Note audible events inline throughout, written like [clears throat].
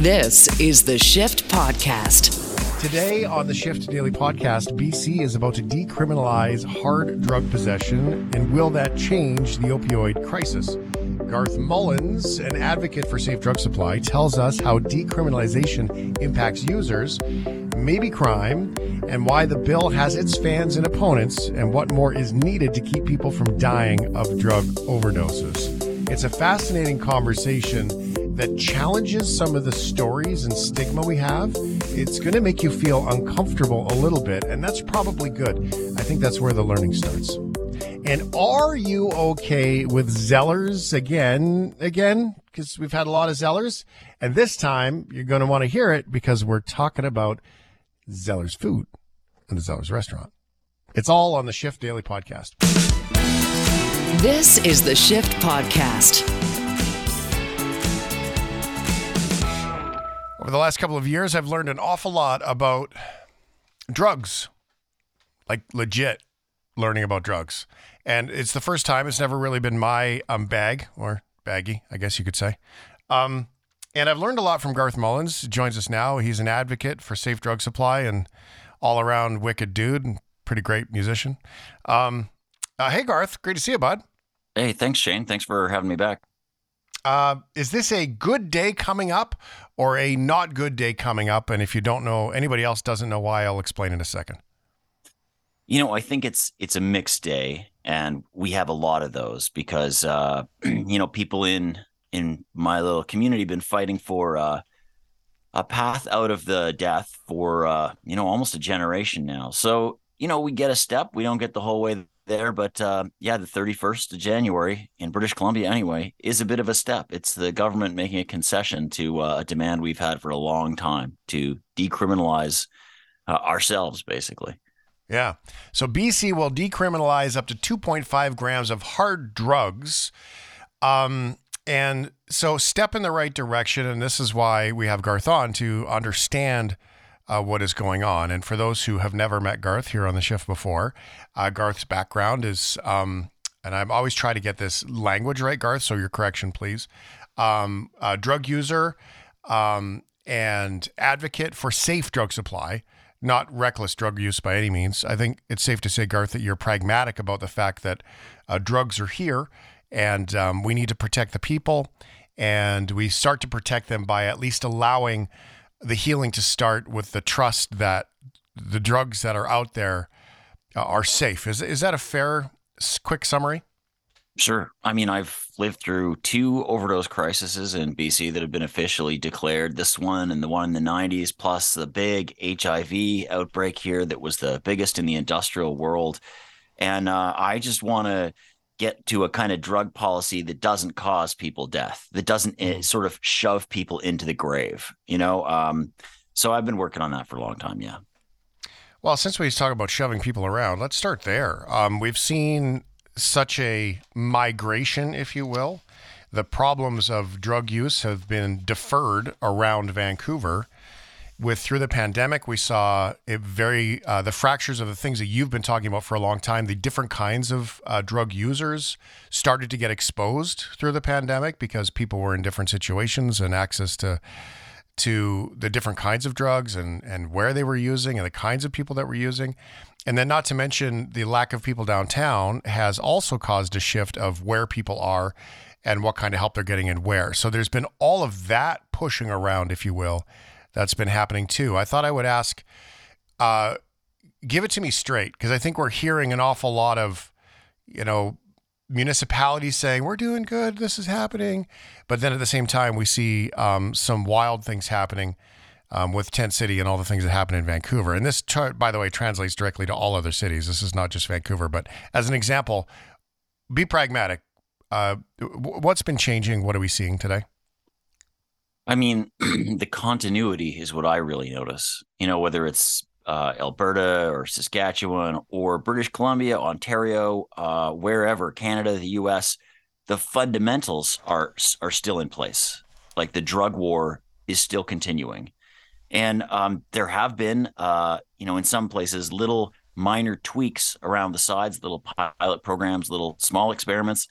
This is the Shift Podcast. Today on the Shift Daily Podcast, BC is about to decriminalize hard drug possession, and will that change the opioid crisis? Garth Mullins, an advocate for safe drug supply, tells us how decriminalization impacts users, maybe crime, and why the bill has its fans and opponents, and what more is needed to keep people from dying of drug overdoses. It's a fascinating conversation that challenges some of the stories and stigma we have. It's going to make you feel uncomfortable a little bit, and that's probably good. I think that's where the learning starts. And are you okay with Zellers again? Again, because we've had a lot of Zellers, and this time you're going to want to hear it because we're talking about Zellers food and the Zellers restaurant. It's all on the Shift Daily podcast. This is the Shift Podcast. Over the last couple of years, I've learned an awful lot about drugs, like legit learning about drugs. And it's the first time. It's never really been my um, bag or baggy, I guess you could say. Um, and I've learned a lot from Garth Mullins. He joins us now. He's an advocate for safe drug supply and all around wicked dude and pretty great musician. Um, uh, hey, Garth. Great to see you, bud. Hey, thanks, Shane. Thanks for having me back. Uh, is this a good day coming up or a not good day coming up? And if you don't know, anybody else doesn't know why, I'll explain in a second. You know, I think it's it's a mixed day, and we have a lot of those because uh, [clears throat] you know people in in my little community been fighting for uh, a path out of the death for uh, you know almost a generation now. So you know we get a step, we don't get the whole way there, but uh, yeah, the 31st of January in British Columbia, anyway, is a bit of a step. It's the government making a concession to uh, a demand we've had for a long time to decriminalize uh, ourselves, basically. Yeah. So BC will decriminalize up to 2.5 grams of hard drugs. Um, and so step in the right direction. And this is why we have Garth on to understand uh, what is going on. And for those who have never met Garth here on the shift before, uh, Garth's background is, um, and I'm always trying to get this language right, Garth. So your correction, please. Um, drug user um, and advocate for safe drug supply, not reckless drug use by any means. I think it's safe to say, Garth, that you're pragmatic about the fact that uh, drugs are here and um, we need to protect the people. And we start to protect them by at least allowing the healing to start with the trust that the drugs that are out there uh, are safe. Is is that a fair quick summary? Sure. I mean, I've lived through two overdose crises in BC that have been officially declared. This one and the one in the 90s, plus the big HIV outbreak here that was the biggest in the industrial world. And uh, I just want to get to a kind of drug policy that doesn't cause people death, that doesn't mm. sort of shove people into the grave, you know? Um, so I've been working on that for a long time. Yeah. Well, since we talk about shoving people around, let's start there. Um, we've seen such a migration, if you will. The problems of drug use have been deferred around Vancouver with through the pandemic, we saw it very uh, the fractures of the things that you've been talking about for a long time. The different kinds of uh, drug users started to get exposed through the pandemic because people were in different situations and access to to the different kinds of drugs and and where they were using and the kinds of people that were using. And then, not to mention the lack of people downtown has also caused a shift of where people are and what kind of help they're getting and where. So there's been all of that pushing around, if you will that's been happening too. I thought I would ask, uh, give it to me straight, because I think we're hearing an awful lot of, you know, municipalities saying we're doing good, this is happening, but then at the same time we see um, some wild things happening. Um, with Tent City and all the things that happen in Vancouver. And this chart, by the way, translates directly to all other cities. This is not just Vancouver, but as an example, be pragmatic. Uh, what's been changing? What are we seeing today? I mean, [clears throat] the continuity is what I really notice. You know, whether it's uh, Alberta or Saskatchewan or British Columbia, Ontario, uh, wherever, Canada, the U.S., the fundamentals are are still in place. Like the drug war is still continuing, and um, there have been, uh, you know, in some places, little minor tweaks around the sides, little pilot programs, little small experiments,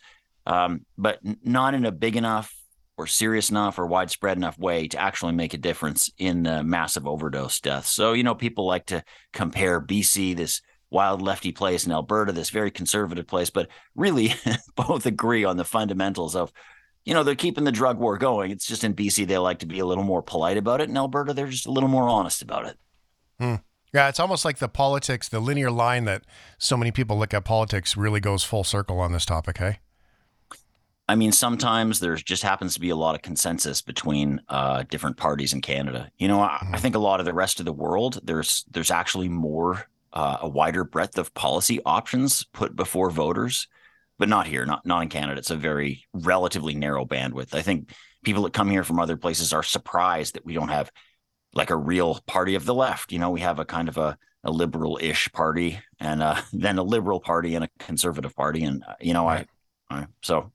um, but not in a big enough or serious enough or widespread enough way to actually make a difference in the massive overdose deaths. So, you know, people like to compare BC, this wild lefty place, and Alberta, this very conservative place, but really [laughs] both agree on the fundamentals of, you know, they're keeping the drug war going. It's just in BC, they like to be a little more polite about it. In Alberta, they're just a little more honest about it. Hmm. Yeah, it's almost like the politics, the linear line that so many people look at politics really goes full circle on this topic, hey? I mean, sometimes there just happens to be a lot of consensus between uh, different parties in Canada. You know, I, mm-hmm. I, think a lot of the rest of the world, there's there's actually more uh, a wider breadth of policy options put before voters, but not here, not not in Canada. It's a very relatively narrow bandwidth. I think people that come here from other places are surprised that we don't have like a real party of the left. You know, we have a kind of a a liberal-ish party and uh, [laughs] then a liberal party and a conservative party, and uh, you know, right. I, I so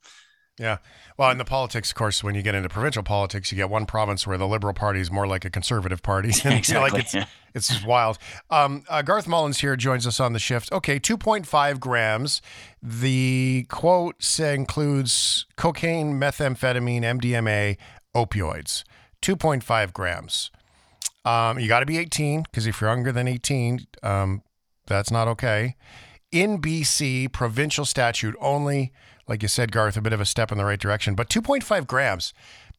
yeah. Well, in the politics, of course, when you get into provincial politics, you get one province where the Liberal Party is more like a conservative party. exactly. [laughs] [laughs] like it's, it's just wild. Um, uh, Garth Mullins here joins us on the shift. Okay, 2.5 grams. The quote includes cocaine, methamphetamine, MDMA, opioids. 2.5 grams. Um, you got to be 18 because if you're younger than 18, um, that's not okay. In BC, provincial statute only like you said, Garth, a bit of a step in the right direction. But 2.5 grams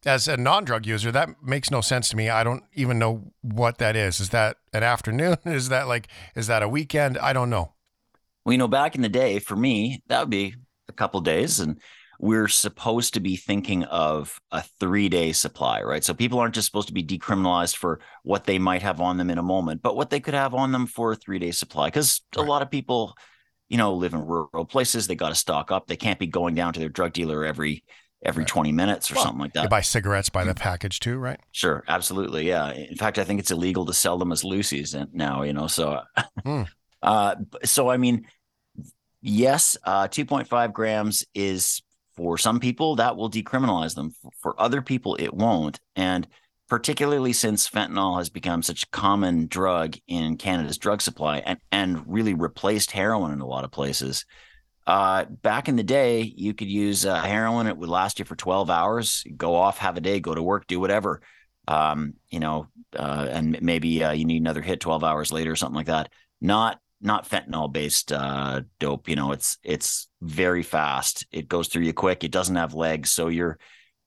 as a non drug user, that makes no sense to me. I don't even know what that is. Is that an afternoon? [laughs] Is that like, is that a weekend? I don't know. Well, you know, back in the day, for me, that would be a couple days. And we're supposed to be thinking of a three day supply, right? So people aren't just supposed to be decriminalized for what they might have on them in a moment, but what they could have on them for a three day supply. Because right. a lot of people, you know, live in rural places. They got to stock up. They can't be going down to their drug dealer every every right. 20 minutes or well, something like that. You buy cigarettes by the mm. package too, right? Sure, absolutely. Yeah. In fact, I think it's illegal to sell them as loosies now, you know. So mm. [laughs] uh so I mean, yes, uh 2.5 grams is for some people that will decriminalize them. For other people it won't. And particularly since fentanyl has become such a common drug in Canada's drug supply and, and really replaced heroin in a lot of places. Uh, back in the day, you could use uh, heroin; it would last you for twelve hours. Go off, have a day, go to work, do whatever. Um, you know, uh, and maybe uh, you need another hit twelve hours later or something like that. Not not fentanyl based uh, dope. You know, it's it's very fast. It goes through you quick. It doesn't have legs, so you're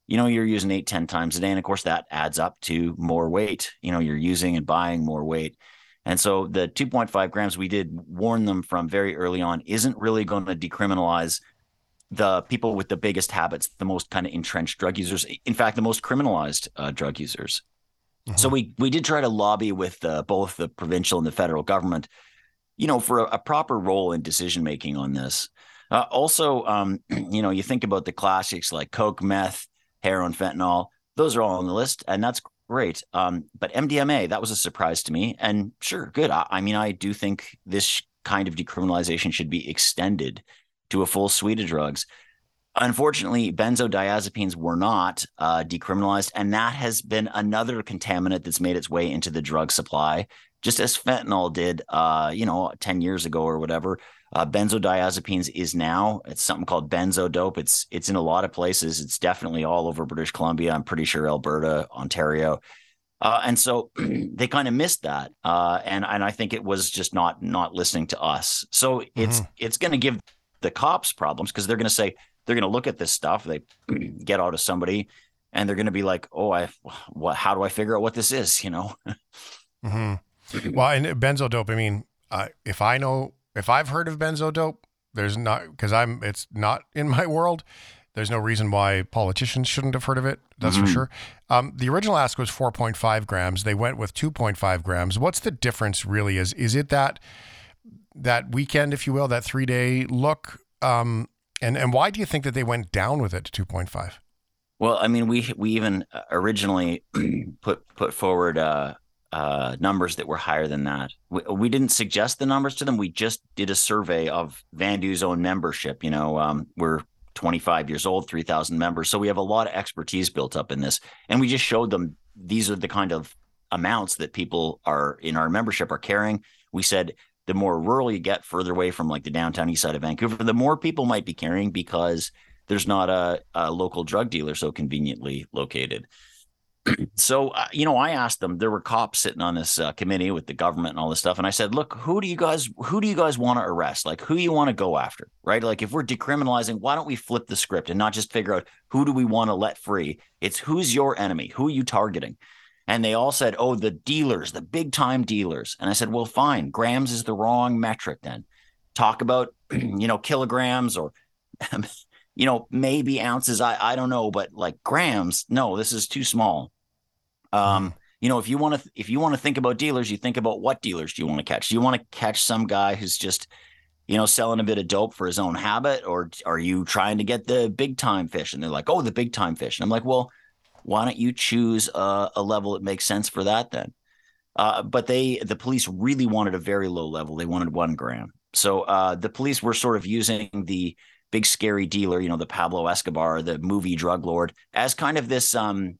you know you're using eight ten times a day and of course that adds up to more weight. You know you're using and buying more weight. And so the 2.5 grams we did warn them from very early on isn't really going to decriminalize the people with the biggest habits the most kind of entrenched drug users in fact the most criminalized uh, drug users. Mm-hmm. so we we did try to lobby with uh, both the provincial and the federal government you know for a, a proper role in decision making on this. Uh, also um, [clears throat] you know you think about the classics like coke meth heroin, fentanyl. Those are all on the list, and that's great. Um, but MDMA, that was a surprise to me. And sure, good. I, I mean, I do think this kind of decriminalization should be extended to a full suite of drugs. Unfortunately, benzodiazepines were not uh, decriminalized, and that has been another contaminant that's made its way into the drug supply, just as fentanyl did, uh, you know, ten years ago or whatever. Uh, benzodiazepines is now it's something called benzo dope. It's it's in a lot of places. It's definitely all over British Columbia. I'm pretty sure Alberta, Ontario, uh, and so [clears throat] they kind of missed that. Uh, and and I think it was just not not listening to us. So it's mm-hmm. it's going to give the cops problems because they're going to say they're going to look at this stuff. They [clears throat] get out of somebody, and they're going to be like, "Oh, I what? How do I figure out what this is?" You know. [laughs] mm-hmm. Well, and benzo dope. I mean, uh, if I know if I've heard of benzo dope, there's not because I'm it's not in my world. There's no reason why politicians shouldn't have heard of it. That's mm-hmm. for sure. Um, the original ask was 4.5 grams. They went with 2.5 grams. What's the difference really? Is is it that that weekend, if you will, that three day look? Um, and and why do you think that they went down with it to 2.5? Well, I mean, we we even uh, originally [clears throat] put put forward uh, uh, numbers that were higher than that. We, we, didn't suggest the numbers to them. We just did a survey of VANDU's own membership. You know, um, we're 25 years old, 3,000 members. So we have a lot of expertise built up in this. And we just showed them these are the kind of amounts that people are in our membership are carrying. We said the more rural you get, further away from like the downtown east side of Vancouver, the more people might be carrying because there's not a, a local drug dealer so conveniently located. [clears throat] so uh, you know i asked them there were cops sitting on this uh, committee with the government and all this stuff and i said look who do you guys who do you guys want to arrest? Like who you want to go after right? Like if we're decriminalizing why don't we flip the script and not just figure out who do we want to let free? It's who's your enemy? Who are you targeting? And they all said oh the dealers the big time dealers. And i said well fine grams is the wrong metric then. Talk about [clears throat] you know kilograms or [laughs] you know maybe ounces i i don't know but like grams no this is too small um, mm-hmm. you know, if you want to, if you want to think about dealers, you think about what dealers do you want to catch? Do you want to catch some guy who's just, you know, selling a bit of dope for his own habit, or are you trying to get the big time fish? And they're like, oh, the big time fish. And I'm like, well, why don't you choose a, a level that makes sense for that then? Uh, but they, the police really wanted a very low level. They wanted one gram. So uh, the police were sort of using the big scary dealer, you know, the Pablo Escobar, the movie drug lord, as kind of this um,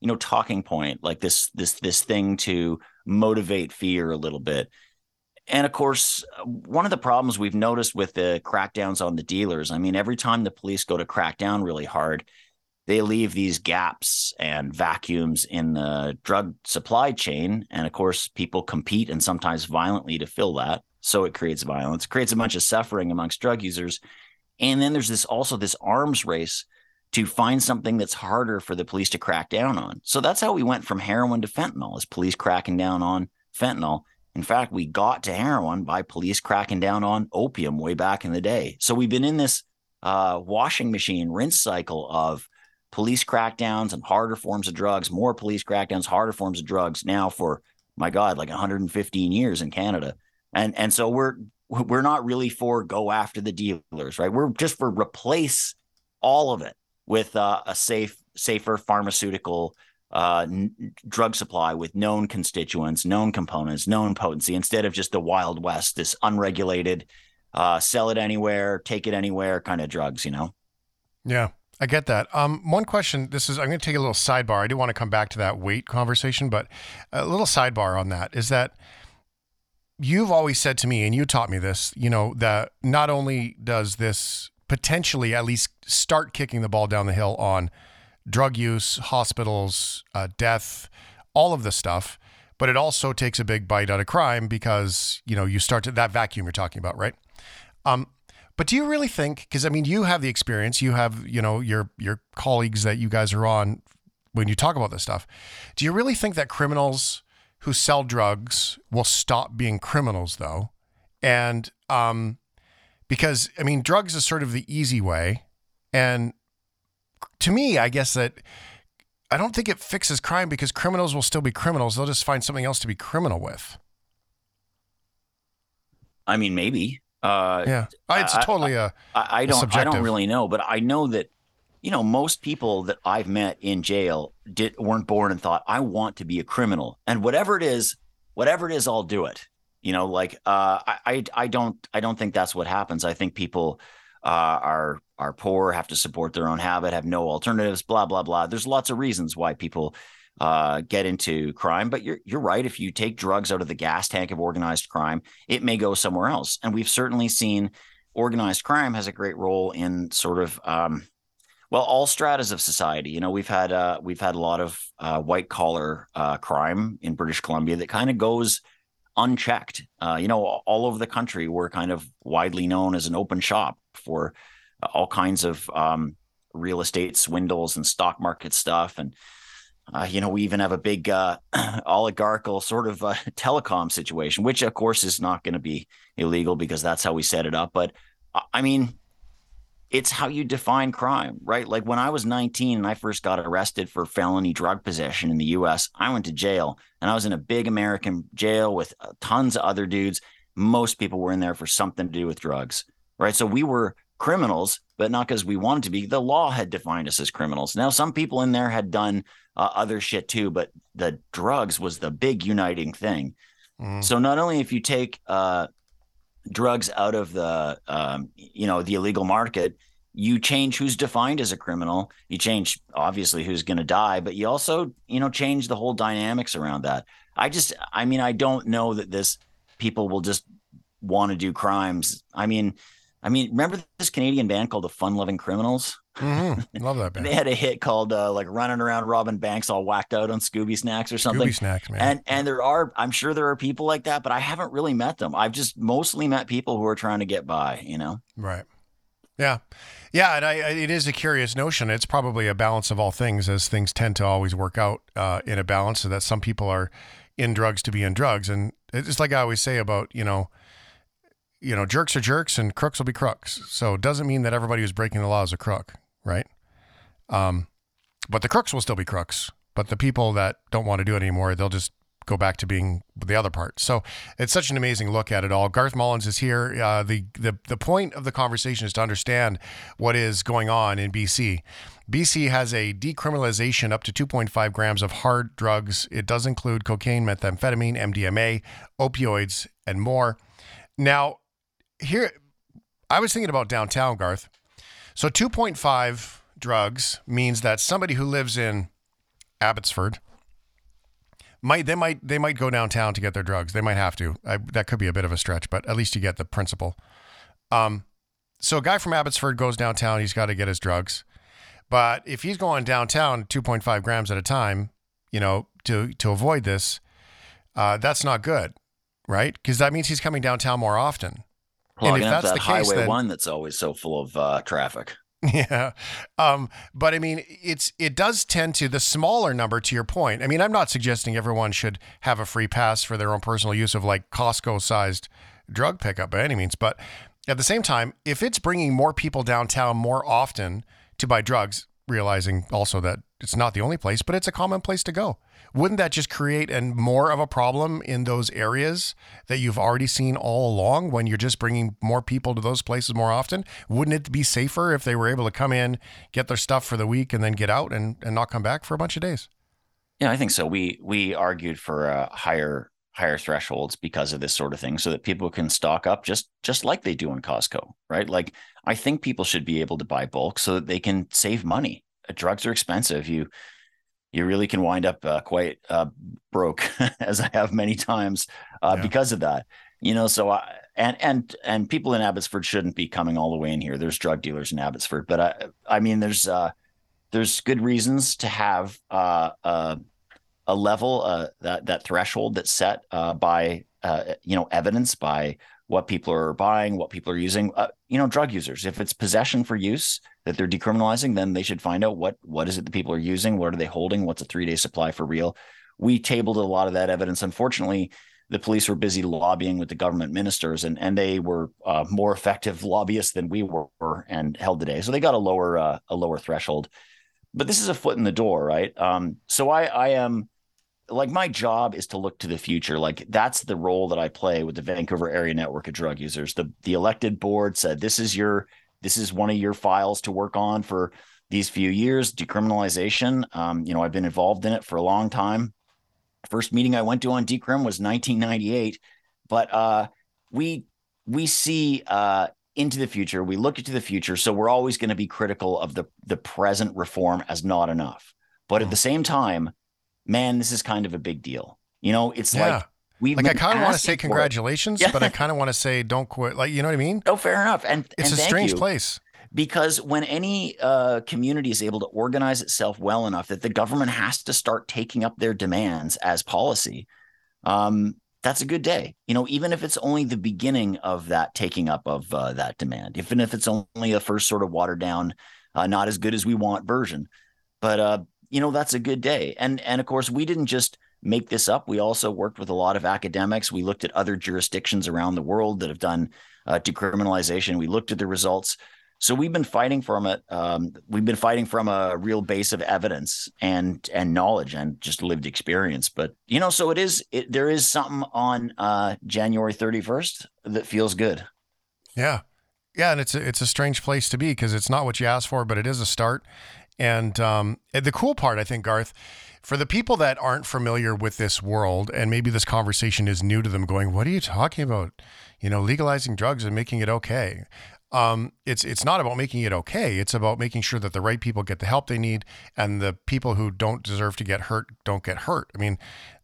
you know talking point like this this this thing to motivate fear a little bit. And of course one of the problems we've noticed with the crackdowns on the dealers i mean every time the police go to crack down really hard they leave these gaps and vacuums in the drug supply chain. And of course people compete and sometimes violently to fill that. So it creates violence creates a bunch of suffering amongst drug users. And then there's this also this arms race to find something that's harder for the police to crack down on. So that's how we went from heroin to fentanyl, is police cracking down on fentanyl. In fact, we got to heroin by police cracking down on opium way back in the day. So we've been in this uh, washing machine rinse cycle of police crackdowns and harder forms of drugs, more police crackdowns, harder forms of drugs now for my God, like 115 years in Canada. And and so we're we're not really for go after the dealers, right? We're just for replace all of it with uh, a safe, safer pharmaceutical uh, n- drug supply with known constituents, known components, known potency, instead of just the Wild West, this unregulated, uh, sell it anywhere, take it anywhere kind of drugs, you know? Yeah. I get that. Um, one question. This is. I'm going to take a little sidebar. I do want to come back to that weight conversation, but a little sidebar on that is that you've always said to me, and you taught me this. You know that not only does this potentially at least start kicking the ball down the hill on drug use, hospitals, uh, death, all of the stuff. But it also takes a big bite out of crime because you know you start to that vacuum you're talking about, right? Um, but do you really think? Because I mean, you have the experience, you have you know your your colleagues that you guys are on when you talk about this stuff. Do you really think that criminals who sell drugs will stop being criminals though? And um, because I mean, drugs is sort of the easy way, and to me, I guess that I don't think it fixes crime because criminals will still be criminals. They'll just find something else to be criminal with. I mean, maybe. Uh, yeah, it's I, totally a. I, I don't. I don't really know, but I know that you know most people that I've met in jail did weren't born and thought I want to be a criminal, and whatever it is, whatever it is, I'll do it. You know, like uh, I I don't I don't think that's what happens. I think people uh, are are poor, have to support their own habit, have no alternatives, blah blah blah. There's lots of reasons why people uh, get into crime, but you're you're right. If you take drugs out of the gas tank of organized crime, it may go somewhere else. And we've certainly seen organized crime has a great role in sort of um, well all stratas of society. You know, we've had uh, we've had a lot of uh, white collar uh, crime in British Columbia that kind of goes unchecked. Uh, you know, all over the country, we're kind of widely known as an open shop for uh, all kinds of um, real estate swindles and stock market stuff. And, uh, you know, we even have a big uh, [clears throat] oligarchical sort of uh, [laughs] telecom situation, which of course is not going to be illegal because that's how we set it up. But uh, I mean, it's how you define crime, right? Like when I was 19 and I first got arrested for felony drug possession in the US, I went to jail and I was in a big American jail with uh, tons of other dudes. Most people were in there for something to do with drugs, right? So we were criminals, but not because we wanted to be. The law had defined us as criminals. Now, some people in there had done uh, other shit too, but the drugs was the big uniting thing. Mm. So not only if you take uh, drugs out of the um, you know the illegal market you change who's defined as a criminal. You change obviously who's going to die but you also you know change the whole dynamics around that. I just i mean i don't know that this people will just want to do crimes. I mean i mean remember this canadian band called the Fun Lovin' Criminals Mm-hmm. [laughs] Love that band. they had a hit called uh, like running around robbing banks all whacked out on Scooby snacks or something. Scooby snacks, man. And and there are, I'm sure there are people like that, but I haven't really met them. I've just mostly met people who are trying to get by, you know? Right. Yeah. Yeah. And I, I, it is a curious notion. It's probably a balance of all things, as things tend to always work out uh, in a balance, so that some people are in drugs to be in drugs. And it's like I always say about, you know, you know, jerks are jerks and crooks will be crooks. So it doesn't mean that everybody who's breaking the law is a crook, right? Um, but the crooks will still be crooks. But the people that don't want to do it anymore, they'll just go back to being the other part. So it's such an amazing look at it all. Garth Mullins is here. Uh, the, the the point of the conversation is to understand what is going on in BC. BC has a decriminalization up to 2.5 grams of hard drugs. It does include cocaine, methamphetamine, MDMA, opioids, and more. Now, here, I was thinking about downtown, Garth. So 2.5 drugs means that somebody who lives in Abbotsford might they might they might go downtown to get their drugs. They might have to. I, that could be a bit of a stretch, but at least you get the principle. Um, so a guy from Abbotsford goes downtown. He's got to get his drugs, but if he's going downtown 2.5 grams at a time, you know, to to avoid this, uh, that's not good, right? Because that means he's coming downtown more often. Clogging up that the highway then, one that's always so full of uh, traffic. [laughs] Yeah. Um, but I mean, it's it does tend to the smaller number to your point. I mean, I'm not suggesting everyone should have a free pass for their own personal use of like Costco sized drug pickup by any means. But at the same time, if it's bringing more people downtown more often to buy drugs, realizing also that it's not the only place, but it's a common place to go wouldn't that just create and more of a problem in those areas that you've already seen all along when you're just bringing more people to those places more often? Wouldn't it be safer if they were able to come in get their stuff for the week and then get out and, and not come back for a bunch of days? Yeah i think so. We we argued for uh, higher higher thresholds because of this sort of thing so that people can stock up just just like they do in costco right? Like i think people should be able to buy bulk so that they can save money. Drugs are expensive. You you really can wind up uh, quite uh, broke, [laughs] as I have many times uh, yeah. because of that. You know, so I and and and people in Abbotsford shouldn't be coming all the way in here. There's drug dealers in Abbotsford, but I I mean, there's uh, there's good reasons to have uh, uh, a level uh, that that threshold that's set uh, by uh, you know evidence by what people are buying, what people are using. Uh, you know, drug users. If it's possession for use that they're decriminalizing, then they should find out what what is it that people are using, what are they holding, what's a three day supply for real. We tabled a lot of that evidence. Unfortunately, the police were busy lobbying with the government ministers, and and they were uh, more effective lobbyists than we were and held the day. So they got a lower uh, a lower threshold. But this is a foot in the door, right? Um, so I I am like my job is to look to the future. Like that's the role that I play with the Vancouver Area Network of Drug Users. The the elected board said this is your this is one of your files to work on for these few years. Decriminalization. Um, you know, I've been involved in it for a long time. First meeting I went to on decrim was 1998, but uh, we we see uh, into the future. We look into the future, so we're always going to be critical of the the present reform as not enough. But at the same time, man, this is kind of a big deal. You know, it's yeah. like we like I kind of want to say congratulations, yeah. but I kind of want to say don't quit. Like you know what I mean? Oh, fair enough. And it's and a strange place because when any uh, community is able to organize itself well enough that the government has to start taking up their demands as policy, um, that's a good day. You know, even if it's only the beginning of that taking up of uh, that demand, even if it's only a first sort of watered down, uh, not as good as we want version. But uh, you know that's a good day. And and of course we didn't just make this up. We also worked with a lot of academics. We looked at other jurisdictions around the world that have done uh, decriminalization. We looked at the results. So we've been fighting from it um, we've been fighting from a real base of evidence and and knowledge and just lived experience. But you know so it is it, there is something on uh, january 31st that feels good. Yeah. Yeah, and it's a, it's a strange place to be because it's not what you asked for, but it is a start. And um, the cool part, I think, Garth, for the people that aren't familiar with this world, and maybe this conversation is new to them, going, "What are you talking about? You know, legalizing drugs and making it okay." Um, it's it's not about making it okay. It's about making sure that the right people get the help they need, and the people who don't deserve to get hurt don't get hurt. I mean,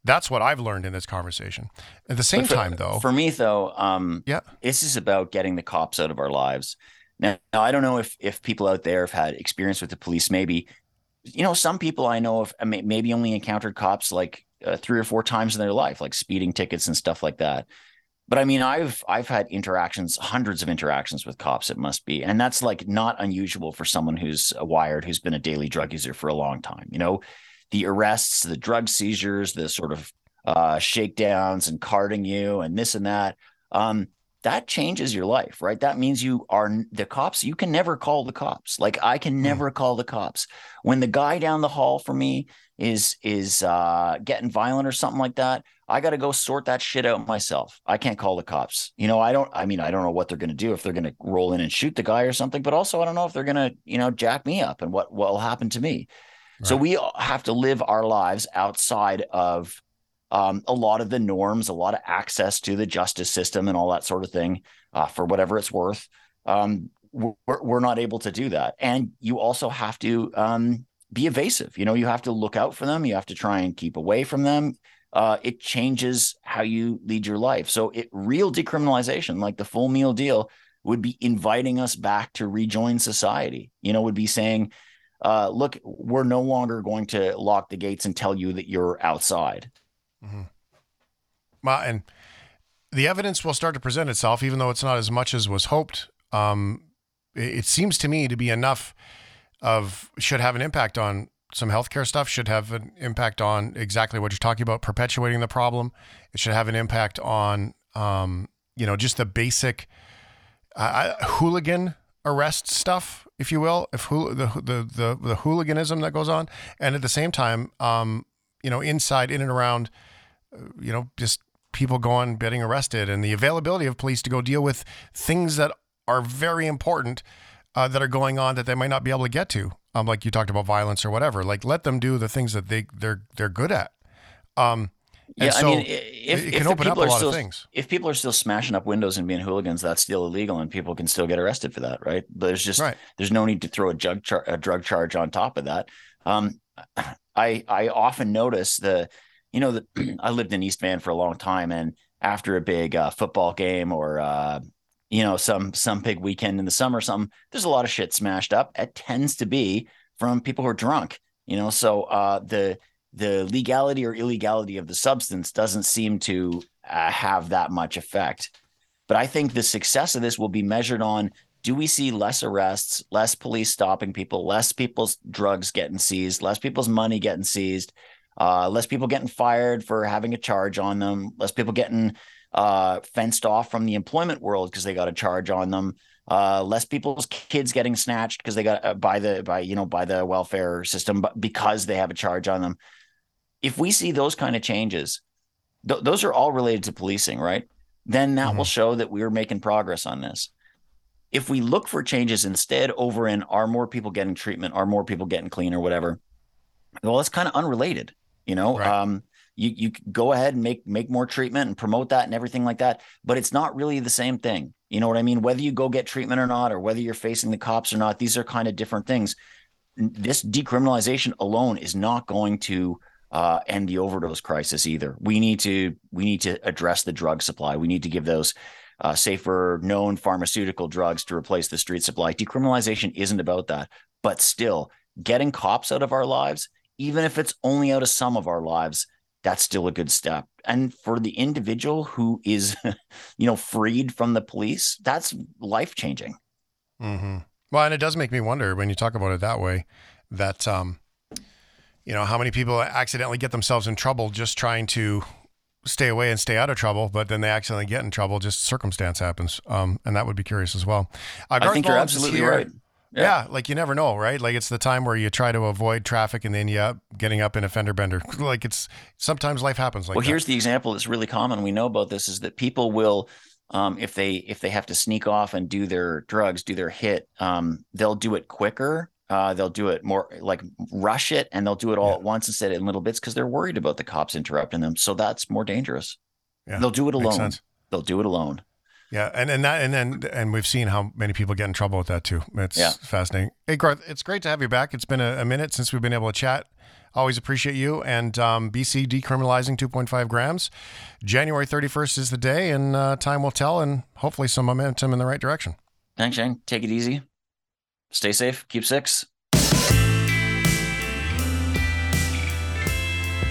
that's what I've learned in this conversation. At the same for, time, though, for me though, um, yeah, this is about getting the cops out of our lives Now, now, I don't know if if people out there have had experience with the police. Maybe, you know, some people I know have maybe only encountered cops like uh, three or four times in their life, like speeding tickets and stuff like that. But I mean, I've I've had interactions, hundreds of interactions with cops. It must be, and that's like not unusual for someone who's wired, who's been a daily drug user for a long time. You know, the arrests, the drug seizures, the sort of uh, shakedowns and carding you, and this and that. Um, that changes your life, right? That means you are the cops. You can never call the cops. Like I can hmm. never call the cops. When the guy down the hall for me is is uh, getting violent or something like that, I got to go sort that shit out myself. I can't call the cops. You know, I don't. I mean, I don't know what they're going to do if they're going to roll in and shoot the guy or something. But also, I don't know if they're going to, you know, jack me up and what what will happen to me. Right. So we have to live our lives outside of um, a lot of the norms, a lot of access to the justice system, and all that sort of thing uh, for whatever it's worth. Um, we're, we're, not able to do that, and you also have to um, be evasive. You know, you have to look out for them. You have to try and keep away from them. Uh, it changes how you lead your life. So, it real decriminalization, like the full meal deal, would be inviting us back to rejoin society. You know, would be saying, uh, "Look, we're no longer going to lock the gates and tell you that you're outside." Mm-hmm. Well, and the evidence will start to present itself, even though it's not as much as was hoped. Um, it, seems to me to be enough of should have an impact on some healthcare stuff. Should have an impact on exactly what you're talking about, perpetuating the problem. It should have an impact on, um, you know, just the basic uh, hooligan arrest stuff, if you will, if hool- the, the the the hooliganism that goes on, and at the same time, um, you know, inside, in and around, you know, just people going, getting arrested, and the availability of police to go deal with things that are very important uh, that are going on that they might not be able to get to. Um, like you talked about violence or whatever. Like let them do the things that they they're they're good at. Um, yeah, so I mean, if, if people are still, if people are still smashing up windows and being hooligans, that's still illegal, and people can still get arrested for that, right? There's just right. there's no need to throw a drug char- a drug charge on top of that. Um, I I often notice the, you know, that [clears throat] I lived in East Van for a long time, and after a big uh, football game or uh, you know some some big weekend in the summer, something, there's a lot of shit smashed up. It tends to be from people who are drunk, you know. So uh, the the legality or illegality of the substance doesn't seem to uh, have that much effect. But I think the success of this will be measured on do we see less arrests, less police stopping people, less people's drugs getting seized, less people's money getting seized, uh, less people getting fired for having a charge on them, less people getting uh, fenced off from the employment world because they got a charge on them, uh, less people's kids getting snatched because they got uh, by the by you know by the welfare system, but because they have a charge on them. If we see those kind of changes, th- those are all related to policing, right? Then that mm-hmm. will show that we're making progress on this if we look for changes instead over in are more people getting treatment, are more people getting clean or whatever, well, it's kind of unrelated, you know. Right. Um, you you go ahead and make make more treatment and promote that and everything like that, but it's not really the same thing. You know what I mean? Whether you go get treatment or not, or whether you're facing the cops or not, these are kind of different things. This decriminalization alone is not going to uh, end the overdose crisis either. We need to we need to address the drug supply. We need to give those uh, safer, known pharmaceutical drugs to replace the street supply. Decriminalization isn't about that, but still, getting cops out of our lives, even if it's only out of some of our lives, that's still a good step. And for the individual who is, [laughs] you know, freed from the police, that's life changing. Mm-hmm. Well, and it does make me wonder when you talk about it that way, that um, you know, how many people accidentally get themselves in trouble just trying to stay away and stay out of trouble, but then they accidentally get in trouble. Just circumstance happens, um, and that would be curious as well. Uh, I think you're absolutely right. Yeah. yeah. like you never know, right? Like it's the time where you try to avoid traffic and then you up getting up in a fender bender. [laughs] like it's sometimes life happens like Well, that. here's the example that's really common. We know about this is that people will um, if they if they have to sneak off and do their drugs, do their hit, um, they'll do it quicker uh, they'll do it more like rush it and they'll do it all yeah. at once instead of in little bits because they're worried about the cops interrupting them. So that's more dangerous. Yeah, they'll do it alone. They'll do it alone. Yeah, and and that and then and we've seen how many people get in trouble with that too. It's yeah. fascinating. Hey Garth, it's great to have you back. It's been a, a minute since we've been able to chat. Always appreciate you and um, BC decriminalizing 2.5 grams. January 31st is the day, and uh, time will tell, and hopefully some momentum in the right direction. Thanks, Shane. Take it easy. Stay safe. Keep six.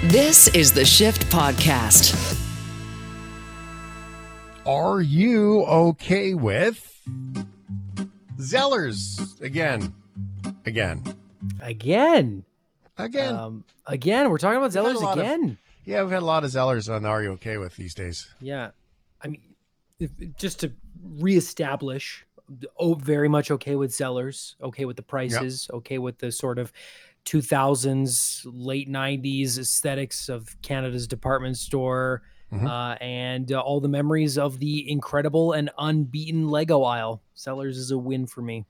This is the Shift Podcast. Are you okay with Zellers again? Again. Again. Again. Um, again, we're talking about Zellers lot of- again. yeah, we've had a lot of Zellers on Are You Okay With these days. Yeah. I mean, if, just to reestablish, oh, very much okay with Zellers, okay with the prices, okay with the sort of 2000s, late 90s aesthetics of Canada's department store, Mhm. uh, and uh, all the memories of the incredible and unbeaten Lego aisle. Zellers is a win for me.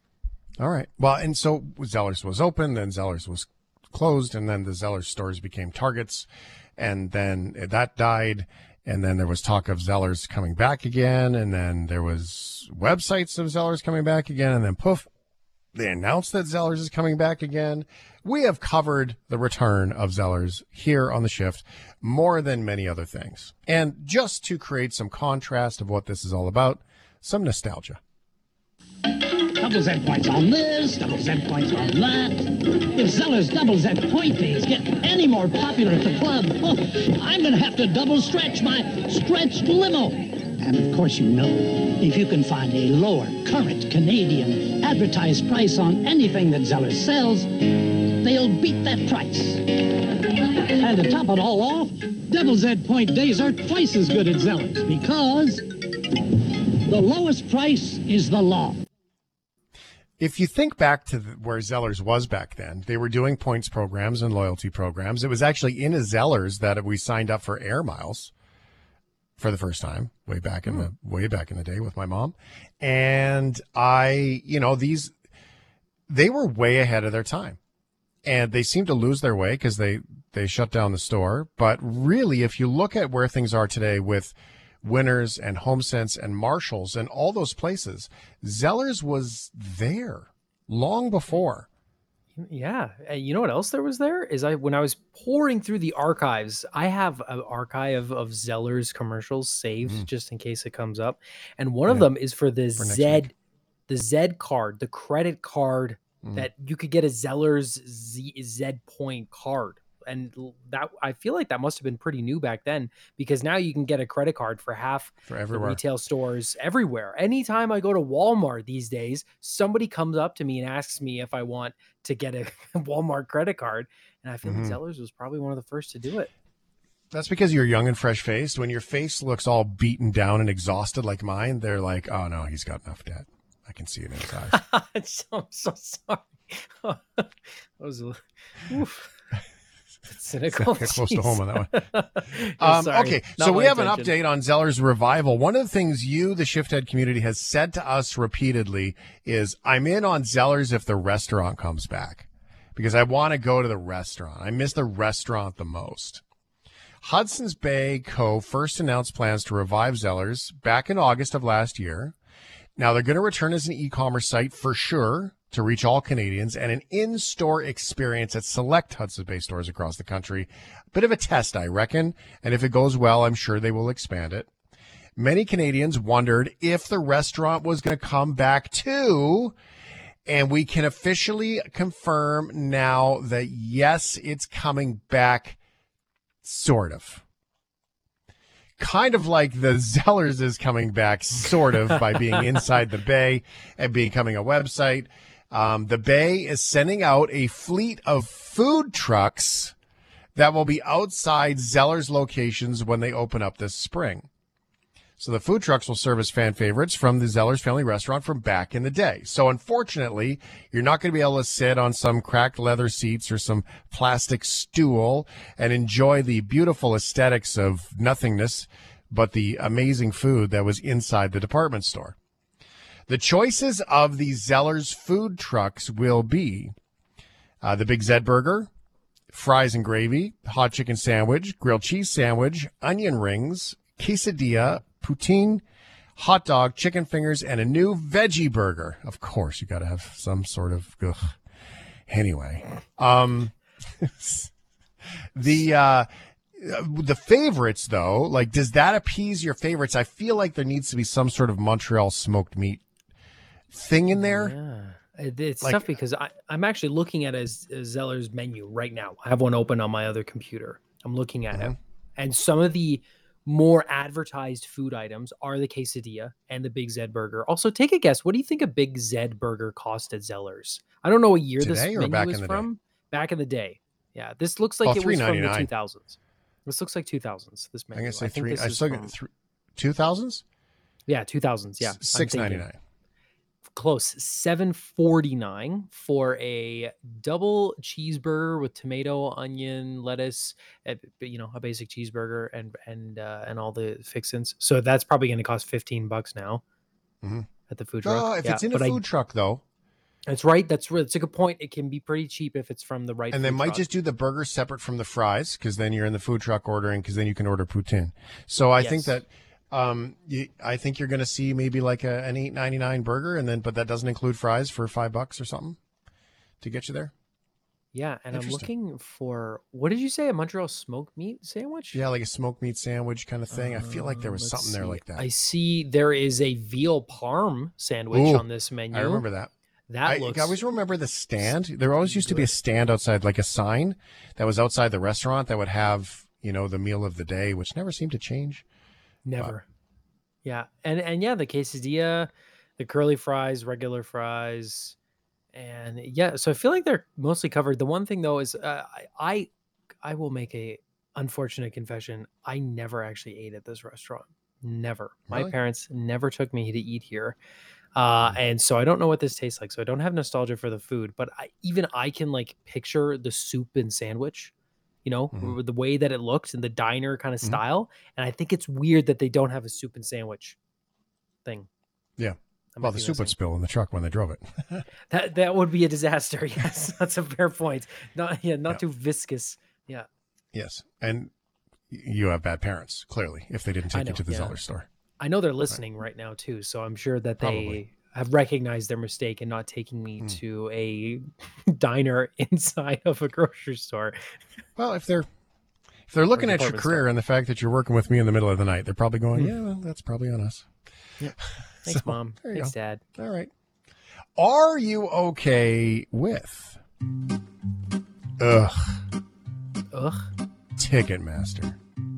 All right. Well, and so Zellers was open, then Zellers was closed, and then the Zellers stores became Targets, and then that died, and then there was talk of Zellers coming back again, and then there was websites of Zellers coming back again, and then poof, they announced that Zellers is coming back again. We have covered the return of Zellers here on the shift more than many other things. And just to create some contrast of what this is all about, some nostalgia. Double Z points on this, double Z points on that. If Zeller's double Z point days get any more popular at the club, oh, [laughs] I'm gonna have to double stretch my stretched limo. And of course, you know, if you can find a lower current Canadian advertised price on anything that Zeller sells, they'll beat that price. And to top it all off, double Z point days are twice as good at Zeller's because the lowest price is the law. if you think back to where Zellers was back then, they were doing points programs and loyalty programs. It was actually in a Zellers that we signed up for air miles for the first time way back in the hmm. way back in the day with my mom. And I, you know, these they were way ahead of their time. And they seemed to lose their way because they they shut down the store. But really, if you look at where things are today with Winners and HomeSense and Marshalls and all those places, Zellers was there long before. Yeah, and you know what else there was there is I when I was pouring through the archives, I have an archive of of Zeller's commercials saved just in case it comes up, and one of Mm. Them is for the For Z, week. the Z card, the credit card Mm. that you could get a Zeller's Z, Z point card, and that I feel like that must have been pretty new back then because now you can get a credit card for half For everywhere. retail stores everywhere. Anytime I go to Walmart these days, somebody comes up to me and asks me if I want to get a [laughs] Walmart credit card. And I feel Mhm. like Zellers was probably one of the first to do it. That's because you're young and fresh faced. When your face looks all beaten down and exhausted like mine, they're like, oh no, he's got enough debt. I can see it in his eyes. [laughs] so, I'm so sorry. [laughs] that was a, oof. [laughs] cynical. Close to home on that one. [laughs] Um, okay, so we have an update on Zeller's revival. One of the things you, the Shifthead community, has said to us repeatedly is, "I'm in on Zeller's if the restaurant comes back, because I want to go to the restaurant. I miss the restaurant the most." Hudson's Bay Co. first announced plans to revive Zeller's back in August of last year. Now they're going to return as an e-commerce site for sure to reach all Canadians and an in-store experience at select Hudson's Bay stores across the country. A bit of a test, I reckon. And if it goes well, I'm sure they will expand it. Many Canadians wondered if the restaurant was going to come back too. And we can officially confirm now that yes, it's coming back, sort of kind of like the [laughs] Zellers is coming back, sort of, by being inside the Bay and becoming a website. Um, the Bay is sending out a fleet of food trucks that will be outside Zellers locations when they open up this spring. So the food trucks will serve as fan favorites from the Zellers family restaurant from back in the day. So unfortunately, you're not going to be able to sit on some cracked leather seats or some plastic stool and enjoy the beautiful aesthetics of nothingness, but the amazing food that was inside the department store. The choices of the Zellers food trucks will be uh, the Big Zed Burger, fries and gravy, hot chicken sandwich, grilled cheese sandwich, onion rings, quesadilla, poutine, hot dog, chicken fingers, and a new veggie burger. Of course, you got to have some sort of. Ugh. Anyway, um, [laughs] the uh, the favorites though, like, does that appease your favorites? I feel like there needs to be some sort of Montreal smoked meat thing in there. Yeah. It- It's Like- tough because I, I'm actually looking at a, a Zeller's menu right now. I have one open on my other computer. I'm looking at it. Mhm. And some of the more advertised food items are the quesadilla and the Big Zed burger. Also, take a guess. What do you think a Big Zed burger cost at Zeller's? I don't know what year this Today or menu is the day? from. Back in the day. Yeah. This looks like Oh, it was from the 2000s. This looks like 2000s. This I'm menu. gonna say I think three. I still from- get three. Two thousands. Yeah, 2000s. Yeah. Six ninety nine. Close 749 for a double cheeseburger with tomato onion lettuce uh, you know a basic cheeseburger and and uh, and all the fixins so that's probably going to cost 15 bucks now Mhm. at the food truck Oh, if Yeah, it's in a but I- food truck though, that's right that's right that's a good point it can be pretty cheap if it's from the right and they might truck. just do the burger separate from the fries because then you're in the food truck ordering because then you can order poutine. So I think that um you, I think you're going to see maybe like a, an eight ninety nine burger and then but that doesn't include fries for five bucks or something to get you there. yeah and i'm looking for what did you say a montreal smoked meat sandwich Yeah, like a smoked meat sandwich kind of thing. I feel like there Uh, was let's something there like that. I see there is a veal parm sandwich Ooh, on this menu. I remember that. that I, looks I always remember the stand. There always used to be a stand outside, like a sign that was outside the restaurant that would have, you know, the meal of the day, which never seemed to change. Never. Yeah, and and yeah, the quesadilla, the curly fries, regular fries, and yeah. So I feel like they're mostly covered. The one thing though is uh, I, I will make a unfortunate confession. I never actually ate at this restaurant. Never. My parents never took me to eat here. Uh, and so I don't know what this tastes like. So I don't have nostalgia for the food, but I, even I can like picture the soup and sandwich, you know, Mhm. the way that it looks and the diner kind of Mhm. style. And I think it's weird that they don't have a soup and sandwich thing. Yeah. I Well, the soup would spill in the truck when they drove it. [laughs] that that would be a disaster. [laughs] Yes, that's a fair point. Not yeah, not Yeah. too viscous. Yeah, yes. And you have bad parents, clearly, if they didn't take you to the yeah. Zellers store. I know they're listening right now too, so I'm sure that they Probably. Have recognized their mistake and not taking me Hmm. to a [laughs] diner [laughs] inside of a grocery store. Well, if they're if they're looking at your career store. and the fact that you're working with me in the middle of the night, they're probably going, Hmm. "Yeah, well, that's probably on us." [laughs] Thanks, So, mom. Thanks, go. dad. All right. Are you okay with ugh Ugh, Ticketmaster?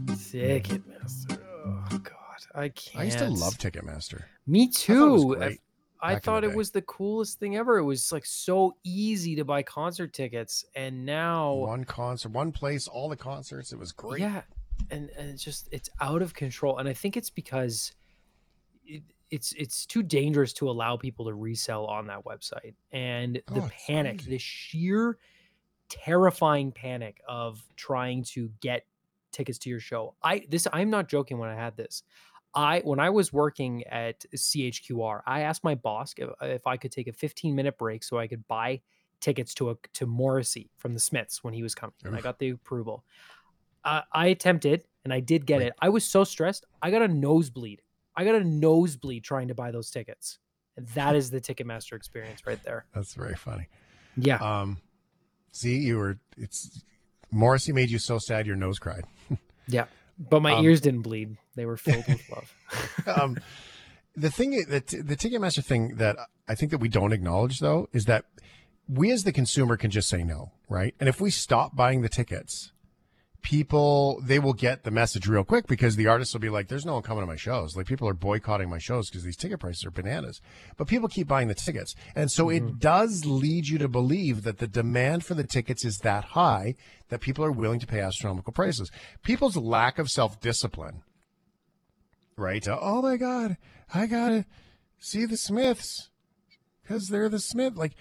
Ticketmaster. Oh God, I can't. I used to love Ticketmaster. Me I it was too. I- great I back in thought it was the coolest thing ever. It was like so easy to buy concert tickets, and now One concert, one place, all the concerts. It was great. Yeah, and, and it's just it's out of control, and I think it's because it, it's it's too dangerous to allow people to resell on that website, and the Oh, panic, crazy. the sheer terrifying panic of trying to get tickets to your show. I this I'm not joking when I had this. I when I was working at CHQR, I asked my boss if, if I could take a 15 minute break so I could buy tickets to a to Morrissey from the Smiths when he was coming. And I got the approval. Uh, I attempted and I did get Right. it. I was so stressed. I got a nosebleed. I got a nosebleed trying to buy those tickets. And that is the Ticketmaster experience right there. That's very funny. Yeah. Um, see, you were. It's Morrissey made you so sad your nose cried. [laughs] yeah. But my um, ears didn't bleed. They were filled with [laughs] love. [laughs] um, the thing that the Ticketmaster thing that I think that we don't acknowledge though is that we as the consumer can just say no, right? And if we stop buying the tickets, people they will get the message real quick because the artists will be like, "There's no one coming to my shows." Like people are boycotting my shows because these ticket prices are bananas. But people keep buying the tickets, and so it does lead you to believe that the demand for the tickets is that high that people are willing to pay astronomical prices. People's lack of self discipline right? Uh, oh my God, I gotta see the Smiths because they're the Smith. Like,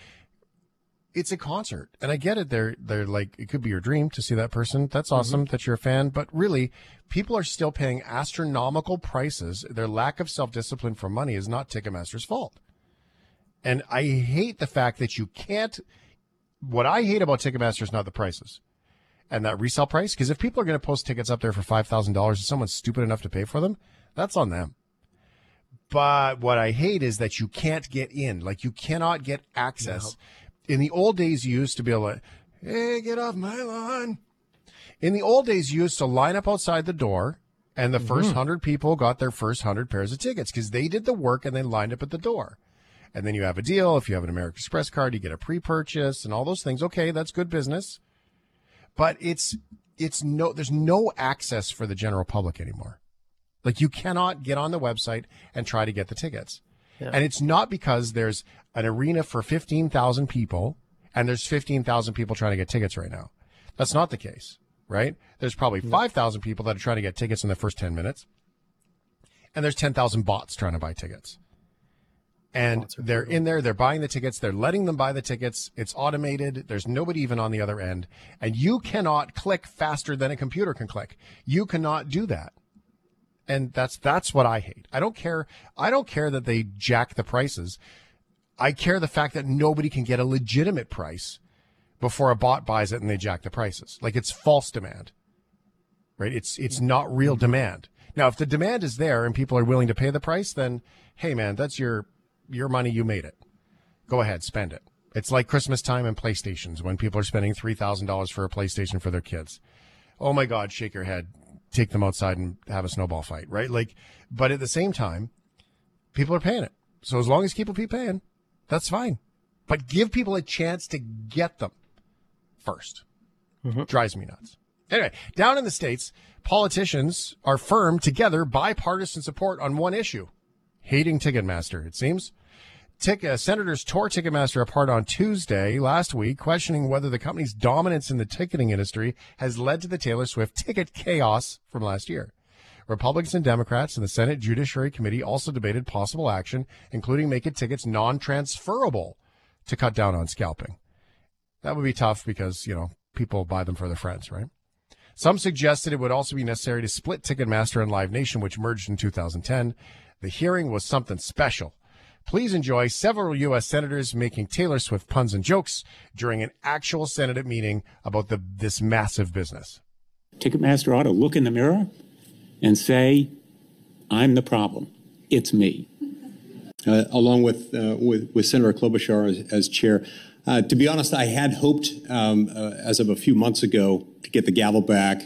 it's a concert, and I get it. They're they're like it could be your dream to see that person. That's mm-hmm. awesome that you're a fan, but really, people are still paying astronomical prices. Their lack of self discipline for money is not Ticketmaster's fault. And I hate the fact that you can't. What I hate about Ticketmaster is not the prices and that resale price. Because if people are going to post tickets up there for five thousand dollars, and someone's stupid enough to pay for them, that's on them. But what I hate is that you can't get in. Like you cannot get access. In the old days, you used to be able to, hey, get off my lawn. In the old days, you used to line up outside the door, and the first mm-hmm. hundred people got their first hundred pairs of tickets because they did the work and they lined up at the door. And then you have a deal. If you have an American Express card, you get a pre-purchase and all those things. Okay, that's good business. But it's it's no there's no access for the general public anymore. Like you cannot get on the website and try to get the tickets. Yeah. And it's not because there's an arena for 15,000 people and there's 15,000 people trying to get tickets right now. That's not the case, right? There's probably 5,000 people that are trying to get tickets in the first 10 minutes. And there's 10,000 bots trying to buy tickets. And they're in there, they're buying the tickets, they're letting them buy the tickets. It's automated. There's nobody even on the other end. And you cannot click faster than a computer can click. You cannot do that and that's that's what I hate. I don't care. I don't care that they jack the prices. I care the fact that nobody can get a legitimate price before a bot buys it and they jack the prices. Like it's false demand, right? It's it's not real mm-hmm. demand. Now, if the demand is there and people are willing to pay the price, then hey, man, that's your your money. You made it. Go ahead, spend it. It's like Christmas time and PlayStations when people are spending three thousand dollars for a PlayStation for their kids. Oh my God, shake your head take them outside and have a snowball fight, right? Like, but at the same time, people are paying it. So as long as people keep paying, that's fine. But give people a chance to get them 1st mm-hmm. Drives me nuts. Anyway, down in the States, politicians are firm together, bipartisan support on one issue hating Ticketmaster, it seems. Tick, uh, senators tore Ticketmaster apart on Tuesday last week, questioning whether the company's dominance in the ticketing industry has led to the Taylor Swift ticket chaos from last year. Republicans and Democrats in the Senate Judiciary Committee also debated possible action, including making tickets non-transferable to cut down on scalping. That would be tough because, you know, people buy them for their friends, right? Some suggested it would also be necessary to split Ticketmaster and Live Nation, which merged in 2010. The hearing was something special. Please enjoy several U.S. senators making Taylor Swift puns and jokes during an actual Senate meeting about the, this massive business. Ticketmaster ought to look in the mirror and say, I'm the problem. It's me. uh, along with, uh, with with Senator Klobuchar as, as chair. Uh, to be honest, I had hoped, um, uh, as of a few months ago, to get the gavel back,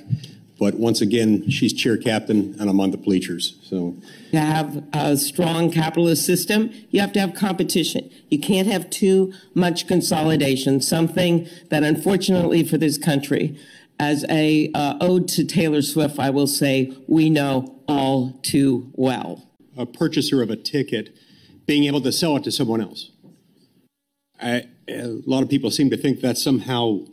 but once again, she's chair captain, and I'm on the bleachers. So, to have a strong capitalist system, you have to have competition. You can't have too much consolidation, something that unfortunately for this country, as a uh, ode to Taylor Swift, I will say we know all too well. a purchaser of a ticket being able to sell it to someone else. I, a lot of people seem to think that somehow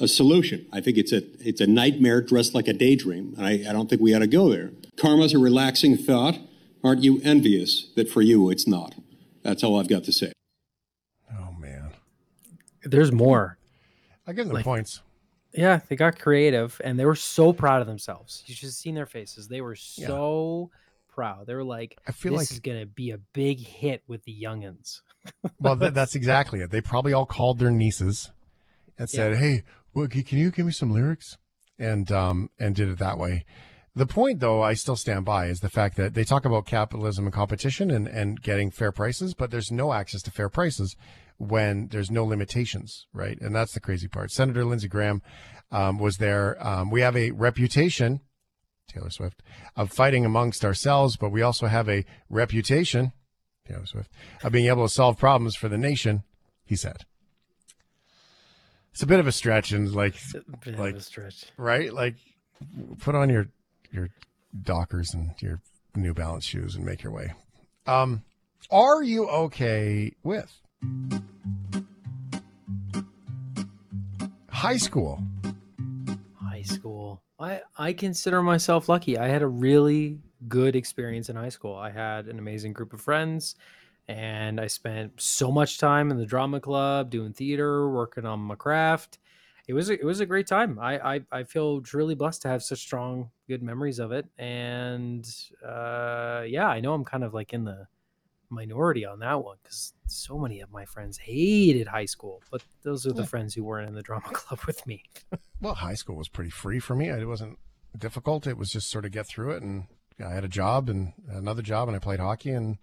a solution. I think it's a it's a nightmare dressed like a daydream, and I, I don't think we ought to go there. Karma's a relaxing thought. Aren't you envious that for you it's not? That's all I've got to say. Oh, man. There's more. I give them Like- points. Yeah, they got creative and they were so proud of themselves. You should have seen their faces. They were so proud. They were like, I feel this like- is going to be a big hit with the youngins. Well, th- [laughs] that's exactly it. They probably all called their nieces and said, "Hey, well, can you give me some lyrics?" and um and did it that way. The point, though, I still stand by is the fact that they talk about capitalism and competition and and getting fair prices, but there's no access to fair prices when there's no limitations, right? And that's the crazy part. Senator Lindsey Graham um, was there. Um, we have a reputation. Taylor Swift, of fighting amongst ourselves, but we also have a reputation Taylor Swift, of being able to solve problems for the nation, he said. It's a bit of a stretch and like Bit of Like- a stretch. right? Like put on your your Dockers and your New Balance shoes and make your way. Um are you okay with high school? High school. I I consider myself lucky. I had a really good experience in high school. I had an amazing group of friends and I spent so much time in the drama club, doing theater, working on my craft. It was a, it was a great time. I, I I feel truly blessed to have such strong good memories of it. And uh yeah, I know I'm kind of like in the minority on that one because so many of my friends hated high school, but those are the Yeah. friends who weren't in the drama [laughs] club with me. Well, high school was pretty free for me. It wasn't difficult. It was just sort of get through it. And I had a job and another job, and I played hockey and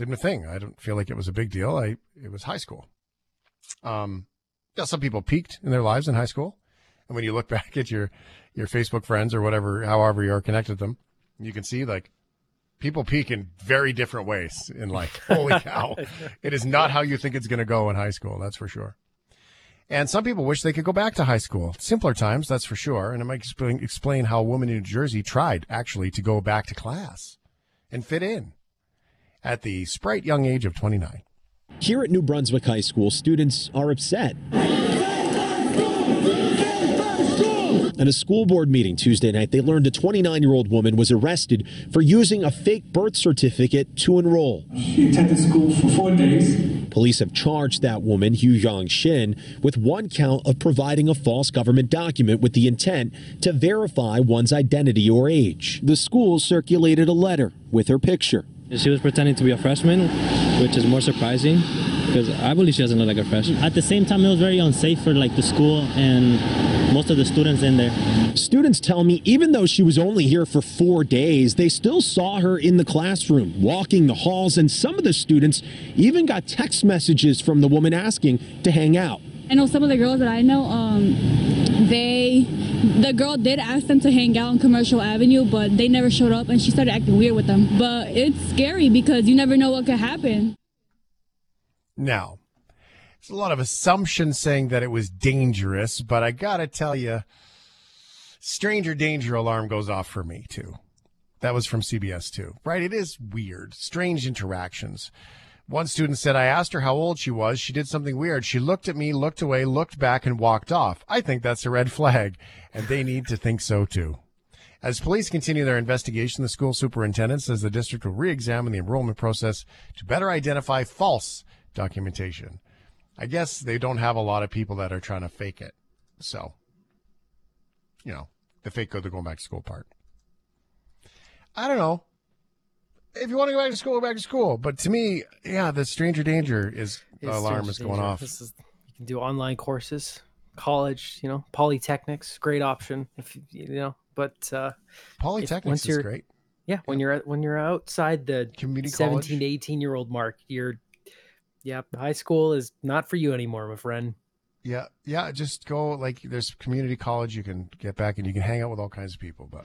did my thing. I don't feel like it was a big deal. I it was high school. Um, yeah, some people peaked in their lives in high school, and when you look [laughs] back at your your Facebook friends or whatever, however you are connected to them, you can see like People peak in very different ways in life. [laughs] Holy cow. it is not how you think it's going to go in high school, that's for sure. And some people wish they could go back to high school. Simpler times, that's for sure. And it might explain, explain how a woman in New Jersey tried actually to go back to class and fit in at the sprite young age of 29. Here at New Brunswick High School, students are upset. At a school board meeting Tuesday night, they learned a 29 year old woman was arrested for using a fake birth certificate to enroll. She attended school for four days. Police have charged that woman, Hyejeong Shin, with one count of providing a false government document with the intent to verify one's identity or age. The school circulated a letter with her picture. She was pretending to be a freshman, which is more surprising because I believe she doesn't look like a freshman. At the same time, it was very unsafe for like the school and most of the students in there. Students tell me even though she was only here for four days, they still saw her in the classroom, walking the halls, and some of the students even got text messages from the woman asking to hang out. I know some of the girls that I know, um, they, the girl did ask them to hang out on Commercial Avenue, but they never showed up and she started acting weird with them. But it's scary because you never know what could happen. Now, it's a lot of assumptions saying that it was dangerous, but I gotta tell you, stranger danger alarm goes off for me too. That was from CBS too, right? It is weird, strange interactions. One student said, I asked her how old she was. She did something weird. She looked at me, looked away, looked back, and walked off. I think that's a red flag, and they need to think so too. As police continue their investigation, the school superintendent says the district will re examine the enrollment process to better identify false documentation. I guess they don't have a lot of people that are trying to fake it. So, you know, the fake go the going back to school part. I don't know. If you want to go back to school, go back to school. But to me, yeah, the stranger danger is the alarm is going danger. off. This is, you can do online courses, college, you know, polytechnics, great option if you you know. But uh, Polytechnics is great. Yeah, when you're when you're outside the Community seventeen college. to eighteen year old mark, you're yeah, high school is not for you anymore, my friend. Yeah, yeah. Just go like there's community college. You can get back and you can hang out with all kinds of people. But